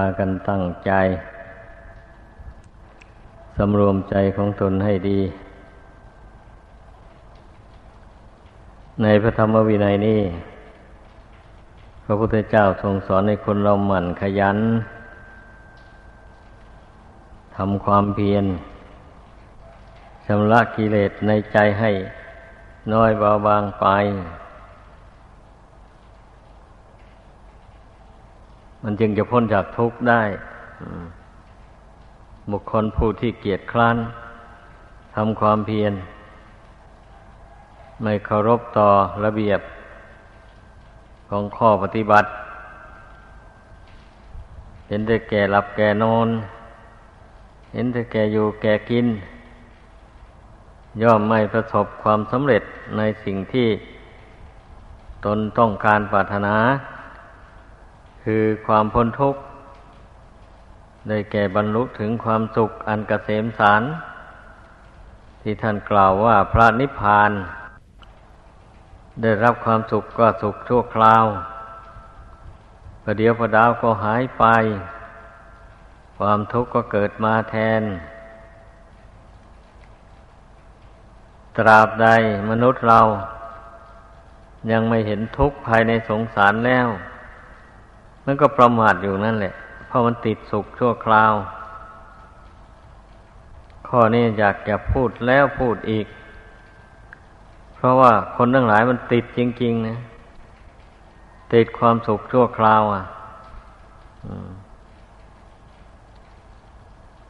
พากันตั้งใจสำรวมใจของตนให้ดี ในพระธรรมวินัยนี้ พระพุทธเจ้าทรงสอนให้คนเราหมั่นขยันทำความเพียรชำระกิเลสในใจให้น้อยเบาบางไป มันจึงจะพ้นจากทุกข์ได้บุคคลผู้ที่เกียจคร้านทำความเพียร ไม่เคารพต่อระเบียบของข้อปฏิบัติ เห็นแต่แก่หลับแก่นอน เห็นแต่แก่อยู่แก่กิน ย่อมไม่ประสบความสำเร็จในสิ่งที่ตนต้องการปรารถนา คือความพ้นทุกข์ ได้แก่บรรลุถึงความสุขอันกเกษมสาร ที่ท่านกล่าวว่าพระนิพพาน ได้รับความสุขก็สุขชั่วคราว ประเดียวประดาวก็หายไป ความทุกข์ก็เกิดมาแทน ตราบใดมนุษย์เรายังไม่เห็นทุกข์ภายในสงสารแล้ว มันก็ประมาทอยู่นั่นแหละ เพราะมันติดสุขชั่วคราว ข้อนี้อยากจะพูดแล้วพูดอีก เพราะว่าคนทั้งหลายมันติดจริงๆนะ ติดความสุขชั่วคราวอะ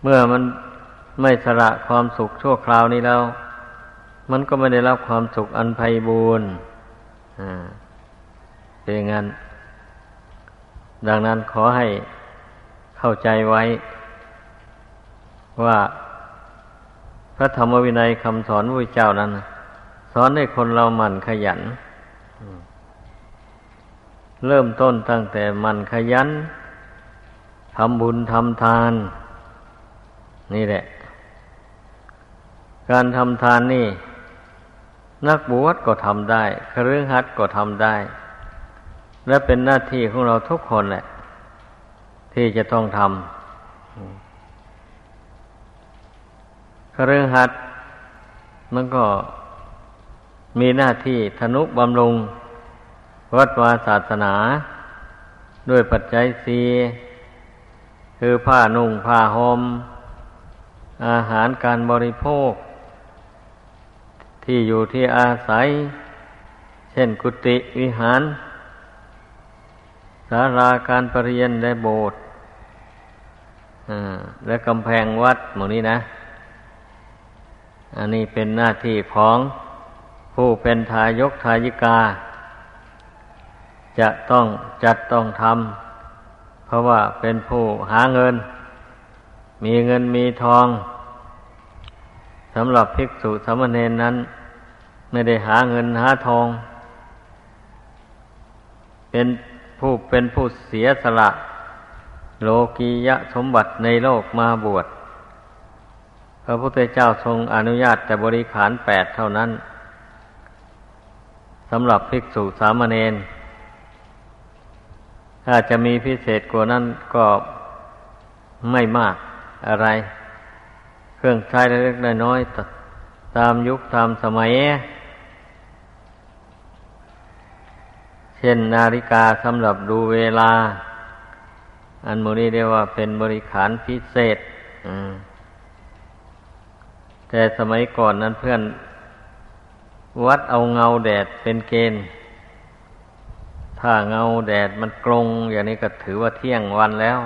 เมื่อมันไม่สละความสุขชั่วคราวนี้แล้ว มันก็ไม่ได้รับความสุขอันไพบูรณ์เป็นงั้น ดังนั้นขอให้เข้าใจไว้ ว่า พระธรรมวินัยคำสอนพระเจ้านั้น สอนให้คนเราหมั่นขยัน เริ่มต้นตั้งแต่หมั่นขยันทำบุญทำทาน นี่แหละ การทำทานนี่ นักบวชก็ทำได้ครือหัดก็ทำได้ และเป็นหน้าที่ของเราทุกคนแหละ ที่จะต้องทำครือหัดมันก็มีหน้าที่ธนุบำรุง วัดวาศาสนา ด้วยปัจจัยสีคือผ้านุ่งผ้าหม่มอาหารการบริโภค ที่อยู่ที่อาศัย เช่นกุฏิวิหาร ศาลาการประเรียนและโบสถ์และกำแพงวัดหมดนี้นะ อันนี้เป็นหน้าที่ของผู้เป็นทายกทายิกา จะต้องจัดต้องทำเพราะว่าเป็นผู้หาเงิน มีเงินมีทองสำหรับภิกษุสามเณรนั้น ไม่ได้หาเงินหาทอง เป็น ผู้เป็นผู้เสียสละ โลกียะสมบัติในโลกมาบวชพระพุทธเจ้าทรงอนุญาตแต่บริขารแปดเท่านั้นสำหรับภิกษุสามเณรถ้าจะมีพิเศษกว่านั้นก็ไม่มากอะไร เครื่องใช้เล็กๆน้อยๆตามยุคตามสมัย เช่นนาฬิกาสำหรับดูเวลา อันโมนี้เรียกว่าเป็นบริขารพิเศษแต่สมัยก่อนนั้นเพื่อน วัดเอาเงาแดดเป็นเกณฑ์ ถ้าเงาแดดมันกลง อย่างนี้ก็ถือว่าเที่ยงวันแล้ว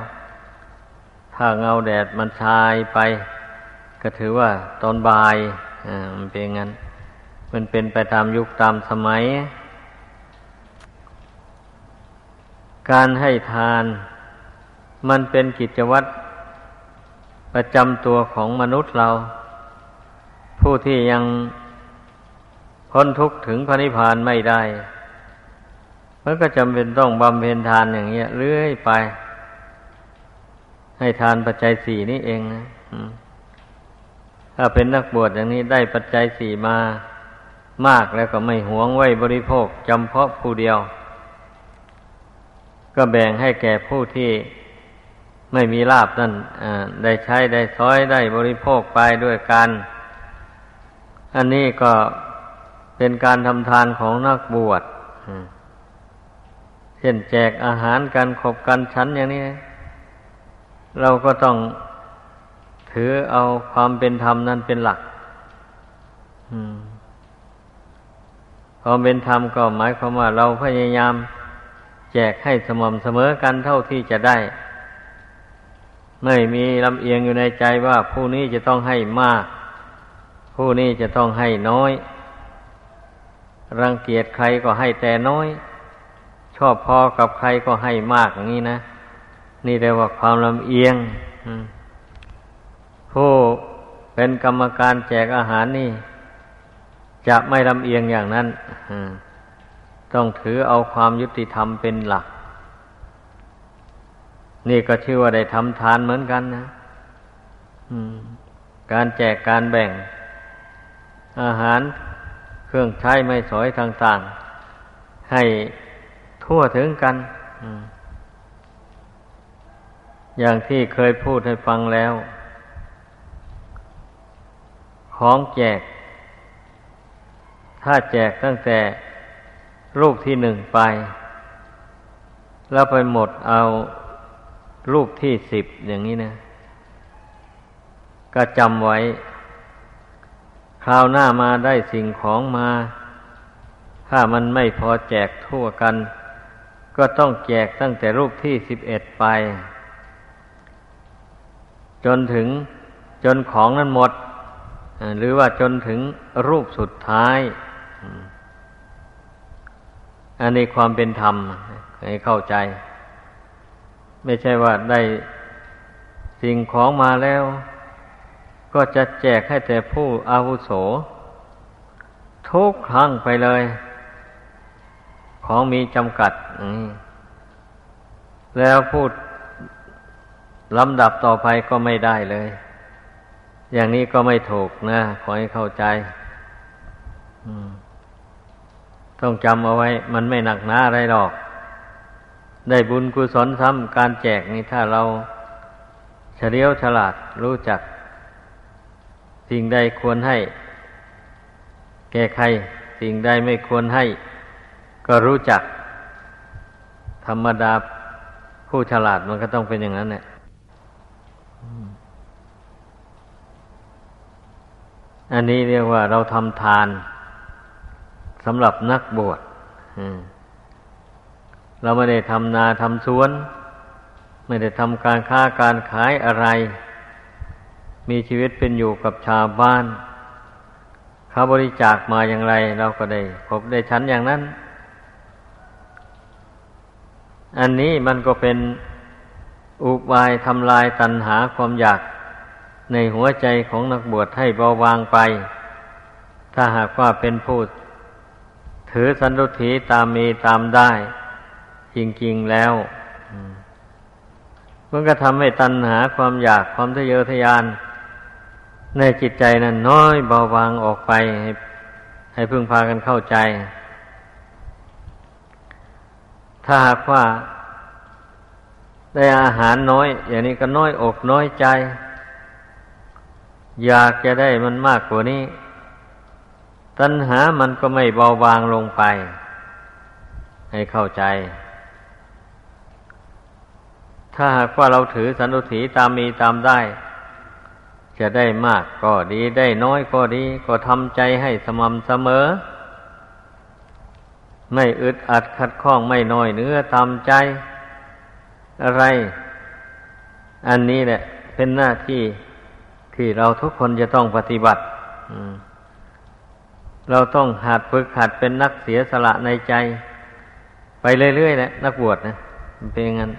ถ้าเงาแดดมันชายไป ก็ถือว่าตอนบ่ายอ่ามันเป็นงั้น มันเป็นไปตามยุคตามสมัย การให้ทาน มันเป็นกิจวัตรประจำตัวของมนุษย์เรา ผู้ที่ยังพ้นทุกข์ถึงพระนิพพานไม่ได้มันก็จำเป็นต้องบำเพ็ญทานอย่างเงี้ยเรื่อยไป ให้ทานปัจจัยสี่นี่เองนะถ้าเป็นนักบวชอย่างนี้ได้ปัจจัยสี่มามากแล้วก็ไม่หวงไว้บริโภคจำเพาะผู้เดียว ก็แบ่งให้แก่ผู้ที่ไม่มีลาบนั่นได้ใช้ได้ซ้อยได้บริโภคไปด้วยกัน อันนี้ก็เป็นการทำทานของนักบวชเช่นแจกอาหารกันขบกันชั้นอย่างนี้ เราก็ต้องถือเอาความเป็นธรรมนั้นเป็นหลักความเป็นธรรมก็หมายความว่าเราพยายาม แจกให้สม่ำเสมอกันเท่าที่จะได้ ไม่มีลำเอียงอยู่ในใจว่าผู้นี้จะต้องให้มาก ผู้นี้จะต้องให้น้อย รังเกียจใครก็ให้แต่น้อย ชอบพอกับใครก็ให้มากอย่างนี้นะ นี่เรียกว่าความลำเอียงผู้เป็นกรรมการแจกอาหารนี่ จะไม่ลำเอียงอย่างนั้น ต้องถือเอาความยุติธรรมเป็นหลัก นี่ก็ชื่อว่าได้ทำทานเหมือนกันนะการแจกการแบ่ง อาหารเครื่องใช้ไม่สอยต่างๆ ให้ทั่วถึงกันอย่างที่เคยพูดให้ฟังแล้ว ของแจก ถ้าแจกตั้งแต่ รูปที่หนึ่งไป แล้วไปหมดเอารูปที่สิบอย่างนี้นะก็จำไว้ คราวหน้ามาได้สิ่งของมา ถ้ามันไม่พอแจกทั่วกัน ก็ต้องแจกตั้งแต่รูปที่สิบเอ็ดไป จนถึงจนของนั้นหมด หรือว่าจนถึงรูปสุดท้าย อันนี้ความเป็นธรรมให้เข้าใจ ไม่ใช่ว่าได้สิ่งของมาแล้ว ก็จะแจกให้แต่ผู้อาวุโส ทุกครั้งไปเลย ของมีจำกัดแล้วพูดลำดับต่อไปก็ไม่ได้เลย อย่างนี้ก็ไม่ถูกนะ ขอให้เข้าใจ ต้องจำเอาไว้ มันไม่หนักหนาอะไรหรอก ได้บุญกุศลซ้ำการแจกนี่ถ้าเราเฉลียวฉลาดรู้จัก สิ่งใดควรให้ แก่ใคร สิ่งใดไม่ควรให้ ก็รู้จัก ธรรมดาผู้ฉลาดมันก็ต้องเป็นอย่างนั้นแหละอันนี้เรียกว่าเราทำทาน สำหรับนักบวชเราไม่ได้ทำนาทำสวน ไม่ได้ทำการค้าการขายอะไร มีชีวิตเป็นอยู่กับชาวบ้านเขาบริจาคมาอย่างไร เราก็ได้พบได้ชั้นอย่างนั้น อันนี้มันก็เป็นอุบายทำลายตัณหาความอยากในหัวใจของนักบวชให้เบาบางไป ถ้าหากว่าเป็นผู้ ถือสันตุถีตามมีตามได้ จริง ๆ แล้วมันก็ทำให้ตัณหาความอยากความทะเยอทะยาน ในจิตใจนั้นน้อยเบาบางออกไป ให้ให้พึงพากันเข้าใจ ถ้าหากว่าได้อาหารน้อย อย่างนี้ก็น้อยอกน้อยใจ อยากจะได้มันมากกว่านี้ ตัณหามันก็ไม่เบาบางลงไป ให้เข้าใจ ถ้าหากว่าเราถือสันตุถีตามมีตามได้ จะได้มากก็ดีได้น้อยก็ดี ก็ทำใจให้สม่ำเสมอ ไม่อึดอัดขัดข้องไม่น้อยเนื้อตามใจ อะไร อันนี้แหละ เป็นหน้าที่ที่เราทุกคนจะต้องปฏิบัติ เราต้องหัดฝึกหัดเป็นนักเสียสละในใจ ไปเรื่อยๆแหละนักบวชนะมันเป็นงั้น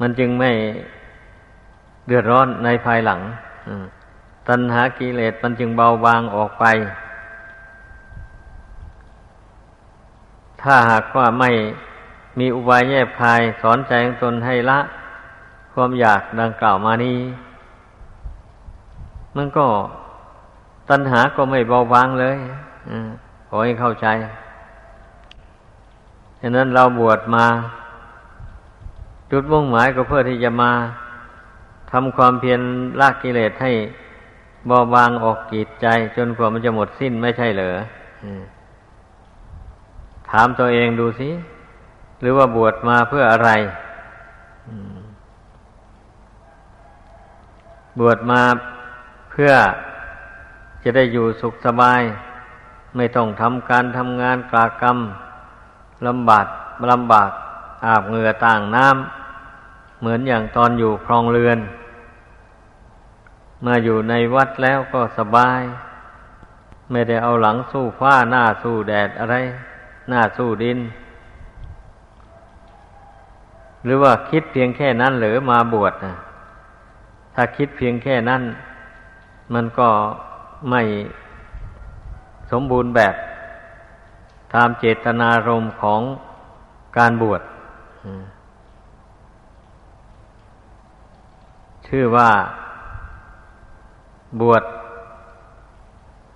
มันจึงไม่เดือดร้อนในภายหลังตัณหากิเลสมันจึงเบาบางออกไป ถ้าหากว่าไม่มีอุบายแยบคายสอนใจของตนให้ละ ความอยากดังกล่าวมานี้ มันก็ ตัณหาก็ไม่เบาบางเลยอขอให้เข้าใจฉะนั้นเราบวชมา จุดมุ่งหมายก็เพื่อที่จะมาทำความเพียรละกิเลสให้เบาบางออกกีดใจ จนกว่ามันจะหมดสิ้นไม่ใช่เหรอถามตัวเองดูสิ หรือว่าบวชมาเพื่ออะไรบวชมาเพื่อ จะได้อยู่สุขสบาย ไม่ต้องทำการทำงานกลากรรมลำบากลำบากอาบเหงื่อต่างน้ำเหมือนอย่างตอนอยู่ครองเรือน มาอยู่ในวัดแล้วก็สบาย ไม่ได้เอาหลังสู้ฟ้าหน้าสู้แดดอะไร หน้าสู้ดิน หรือว่าคิดเพียงแค่นั้นหรือมาบวชนะถ้าคิดเพียงแค่นั้น มันก็ ไม่สมบูรณ์แบบตามเจตนารมณ์ของการบวชชื่อว่าบวช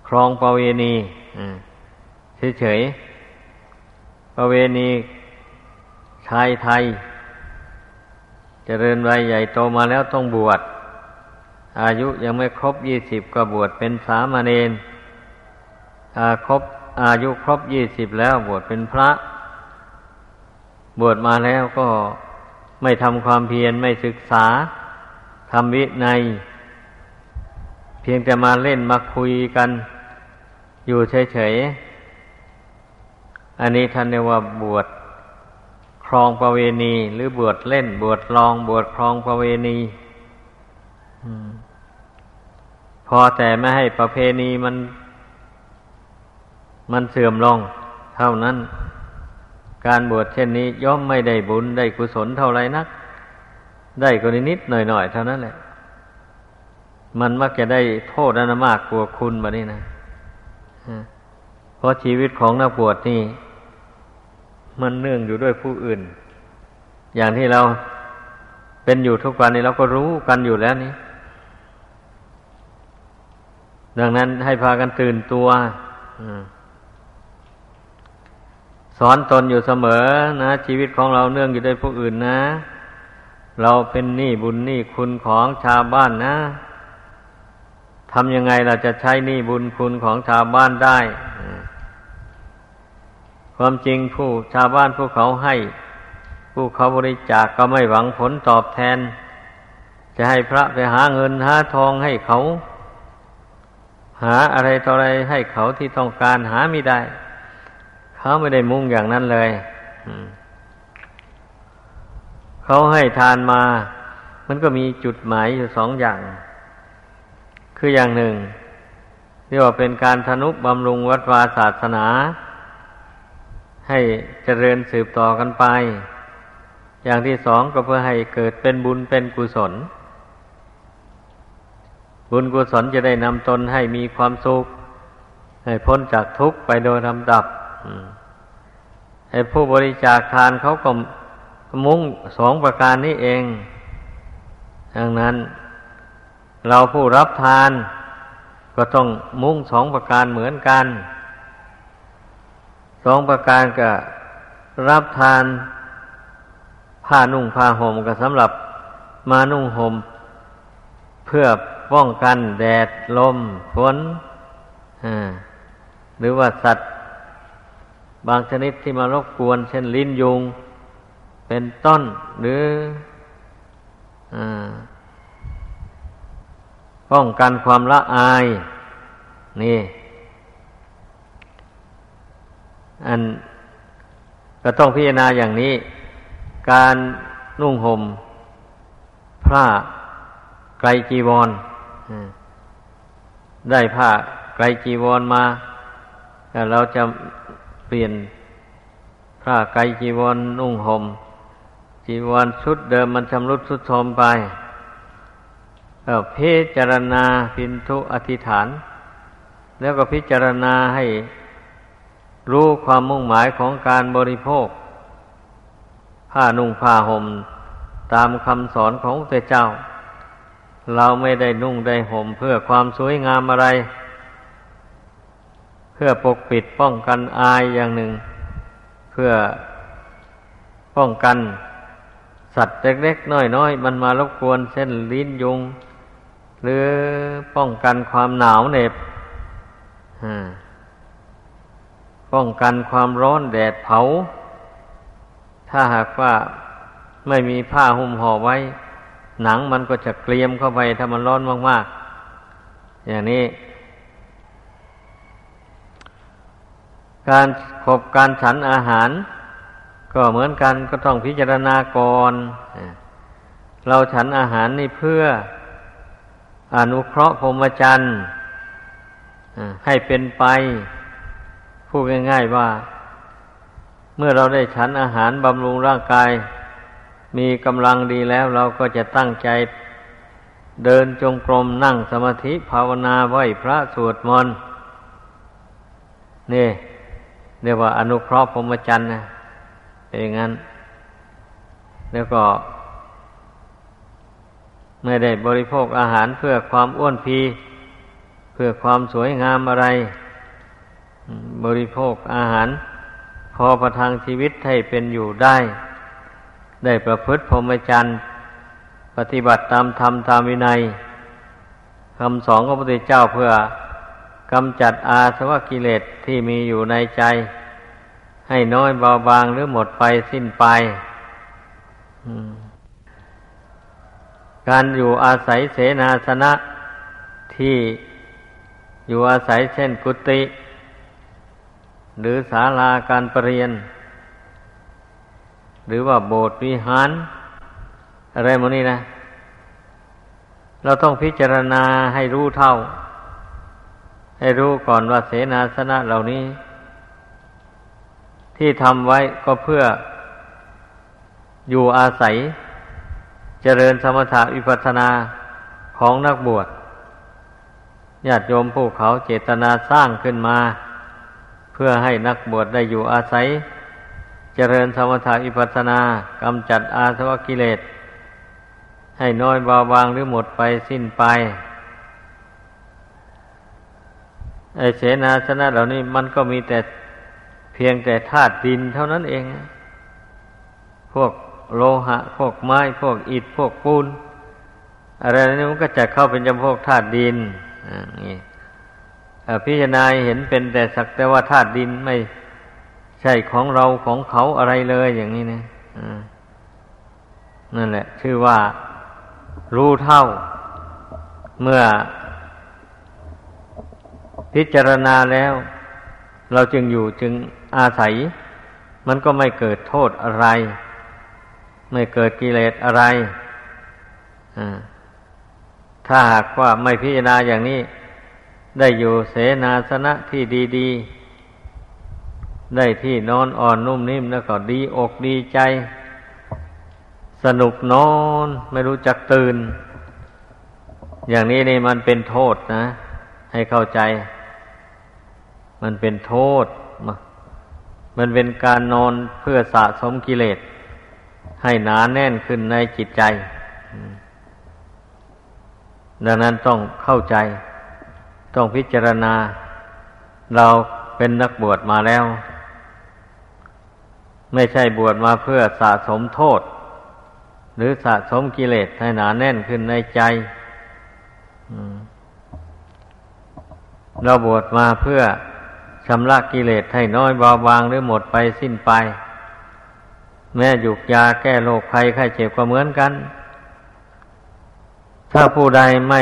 ครองประเวณีเฉยๆประเวณีชายไทยจเจริญวัยใหญ่โตมาแล้วต้องบวช อายุยังไม่ครบยี่สิบก็บวชเป็นสามเณรอาครบอายุครบยี่สิบแล้วบวชเป็นพระ บวชมาแล้วก็ไม่ทำความเพียรไม่ศึกษาทำวิใน เพียงแต่มาเล่นมาคุยกัน อยู่เฉยๆ อันนี้ท่านเรียกว่าบวชครองประเวณี หรือบวชเล่น บวชลอง บวชครองประเวณี พอแต่ไม่ให้ประเพณีมัน มันเสื่อมลง เท่านั้น การบวชเช่นนี้ย่อมไม่ได้บุญได้กุศลเท่าไรนัก ได้ก็นิดหน่อยๆเท่านั้นแหละ มันมักจะได้โทษนั้นมากกว่าคุณมานี่นะเพราะชีวิตของนักบวชนี่ มันเนื่องอยู่ด้วยผู้อื่น อย่างที่เราเป็นอยู่ทุกวันนี้เราก็รู้กันอยู่แล้วนี่ ดังนั้นให้พากันตื่นตัวสอนตนอยู่เสมอนะชีวิตของเราเนื่องอยู่ด้วยผู้อื่นนะ เราเป็นหนี้บุญหนี้คุณของชาวบ้านนะทำยังไงเราจะใช้หนี้บุญคุณของชาวบ้านได้ ความจริงผู้ชาวบ้านผู้เขาให้ ผู้เขาบริจาคกก็ไม่หวังผลตอบแทน จะให้พระไปหาเงินหาทองให้เขา หาอะไรต่ออะไรให้เขาที่ต้องการหาไม่ได้ เขาไม่ได้มุ่งอย่างนั้นเลยเขาให้ทานมา มันก็มีจุดหมายอยู่สองอย่าง คืออย่างหนึ่งเรียกว่าเป็นการทนุบำรุงวัดวาศาสนา ให้เจริญสืบต่อกันไป อย่างที่สองก็เพื่อให้เกิดเป็นบุญเป็นกุศล บุญกุศลจะได้นำตนให้มีความสุข ให้พ้นจากทุกข์ไปโดยลำดับให้ผู้บริจาคทานเขาก็มุ่งสองประการนี้เองดังนั้น เราผู้รับทาน ก็ต้องมุ่งสองประการเหมือนกัน สองประการก็รับทานผ้านุ่งผ้าห่มก็สำหรับมานุ่งห่มเพื่อ ป้องกันแดดลมฝนหรือว่าสัตว์ บางชนิดที่มารบกวน เช่นลิ้นยุง เป็นต้นหรืออป้องกันความละอาย นี่ อันก็ต้องพิจารณาอย่างนี้ การนุ่งห่มผ้าไกลจีวร ได้ผ้าไกลจีวรมาแต่เราจะเปลี่ยนผ้าไกลจีวรนุ่งหม่มจีวรชุดเดิมมันชำรุดชุดโทมไปเพิจารณาพินทุอธิษฐาน แล้วก็พิจารณาให้รู้ความมุ่งหมายของการบริโภค ผ้านุ่งผ้าห่มตามคำสอนของพระเจ้า เราไม่ได้นุ่งได้ห่มเพื่อความสวยงามอะไร เพื่อปกปิดป้องกันอายอย่างหนึ่ง เพื่อป้องกันสัตว์เล็กๆน้อยๆมันมารบกวนเส้นลิ้นยุง หรือป้องกันความหนาวเหน็บป้องกันความร้อนแดดเผา ถ้าหากว่าไม่มีผ้าหุ้มห่อไว้ หนังมันก็จะเกลียมเข้าไปถ้ามันร้อนมากๆ อย่างนี้ การขบการฉันอาหาร ก็เหมือนกันก็ต้องพิจารณาก่อนเราฉันอาหารนี่เพื่ออนุเคราะห์พรหมจรรย์ให้เป็นไป พูดง่าย ๆว่า เมื่อเราได้ฉันอาหารบำรุงร่างกาย มีกำลังดีแล้วเราก็จะตั้งใจเดินจงกรมนั่งสมาธิภาวนาไหวพระสวดมนต์นี่เรียกว่าอนุเคราะห์พรหมจรรย์นะเป็นอย่างนั้น แล้วก็ ไม่ได้บริโภคอาหารเพื่อความอ้วนพี เพื่อความสวยงามอะไร บริโภคอาหาร พอประทังชีวิตให้เป็นอยู่ได้ ได้ประพฤติพรหมจรรย์ ปฏิบัติตามธรรมตามวินัยคำสอนของพระพุทธเจ้าเพื่อกำจัดอาสวะกิเลสที่มีอยู่ในใจ ให้น้อยเบาบางหรือหมดไปสิ้นไป การอยู่อาศัยเสนาสนะที่อยู่อาศัยเช่นกุฏิหรือศาลาการประเรียน หรือว่าโบสถ์วิหาร อะไรโมนี้นะ เราต้องพิจารณาให้รู้เท่า ให้รู้ก่อนว่าเสนาสนะเหล่านี้ ที่ทำไว้ก็เพื่ออยู่อาศัย เจริญสมถะวิปัสนาของนักบวชญาติโยมผู้เขาเจตนาสร้างขึ้นมา เพื่อให้นักบวชได้อยู่อาศัย จริญสมถะวิปัสนากำจัดอาสวะกิเลส ให้น้อยเบาบางหรือหมดไปสิ้นไปไอเสนาสนะเหล่านี้มันก็มีแต่เพียงแต่ธาตุดินเท่านั้นเอง พวกโลหะ พวกไม้ พวกอิฐ พวกปูน อะไรนี้มันก็จะเข้าเป็นจำพวกธาตุดินนี่พิจารณาเห็นเป็นแต่สักแต่ว่าธาตุดินไม่ ใช่ของเราของเขาอะไรเลยอย่างนี้นะนั่นแหละ ชื่อว่ารู้เท่า เมื่อ พิจารณาแล้ว เราจึงอยู่จึงอาศัย มันก็ไม่เกิดโทษอะไร ไม่เกิดกิเลสอะไรถ้าหากว่าไม่พิจารณาอย่างนี้ ได้อยู่เสนาสนะที่ดี ๆ ได้ที่นอนอ่อนนุ่มนิ่มแล้วก็ดีอกดีใจ สนุกนอนไม่รู้จักตื่น อย่างนี้นี่มันเป็นโทษนะ ให้เข้าใจ มันเป็นโทษ มันเป็นการนอนเพื่อสะสมกิเลส ให้หนาแน่นขึ้นในจิตใจ ดังนั้นต้องเข้าใจ ต้องพิจารณา เราเป็นนักบวชมาแล้ว ไม่ใช่บวชมาเพื่อสะสมโทษ หรือสะสมกิเลสให้หนาแน่นขึ้นในใจเราบวชมาเพื่อชำระกิเลสให้น้อยเบาบางหรือหมดไปสิ้นไป แม้หยุกยาแก้โรคภัยไข้เจ็บก็เหมือนกัน ถ้าผู้ใดไม่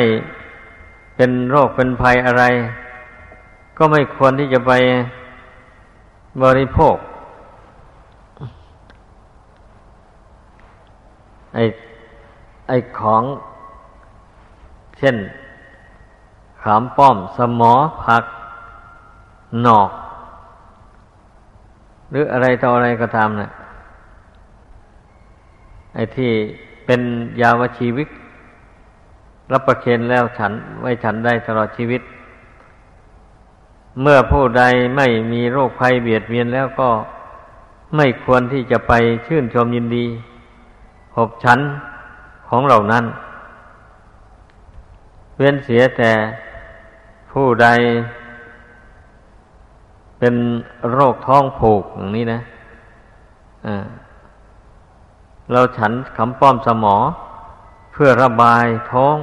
เป็นโรคเป็นภัยอะไร ก็ไม่ควรที่จะไปบริโภค ไอ้ไอ้ของเช่น ขามป้อม สมอผัก หนอก หรืออะไรต่ออะไรก็ตามเนะี่ยไอ้ที่เป็นยาวชีวิต รับประเคนแล้วฉันไว้ฉันได้ตลอดชีวิต เมื่อผู้ใดไม่มีโรคภัยเบียดเบียนแล้วก็ไม่ควรที่จะไปชื่นชมยินดี บชั้นของเหล่านั้น เว้นเสียแต่ผู้ใดเป็นโรคท้องผูกอย่างนี้นะอ่าเราฉันคำป้อมสมอ เพื่อระบายท้อง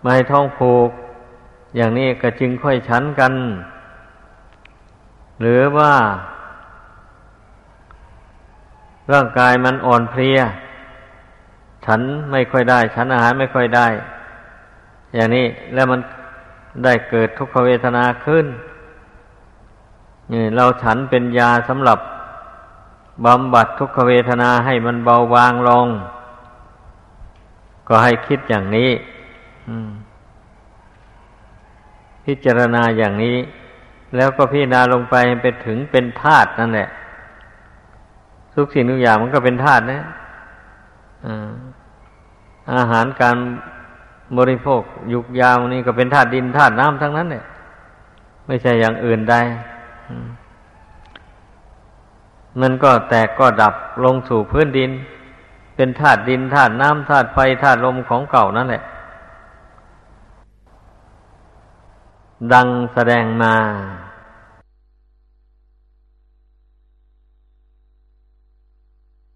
ไม่ให้ท้องผูก อย่างนี้ก็จึงค่อยฉันกัน หรือว่า ร่างกายมันอ่อนเพลีย ฉันไม่ค่อยได้ ฉันอาหารไม่ค่อยได้ อย่างนี้แล้วมันได้เกิดทุกขเวทนาขึ้นนี่เราฉันเป็นยาสำหรับบำบัดทุกขเวทนาให้มันเบาบางลง ก็ให้คิดอย่างนี้พิจารณาอย่างนี้ แล้วก็พิจารณาลงไปไปถึงเป็นธาตุนั่นแหละทุกสิ่งทุกอย่างมันก็เป็นธาตุนะ อาหารการบริโภคยุกยาวนี้ก็เป็นธาตุดินธาตุน้ำทั้งนั้นเนี่ยไม่ใช่อย่างอื่นใดมันก็แตกก็ดับลงสู่พื้นดิน เป็นธาตุดินธาตุน้ำธาตุไฟธาตุลมของเก่านั่นแหละ ดังแสดงมา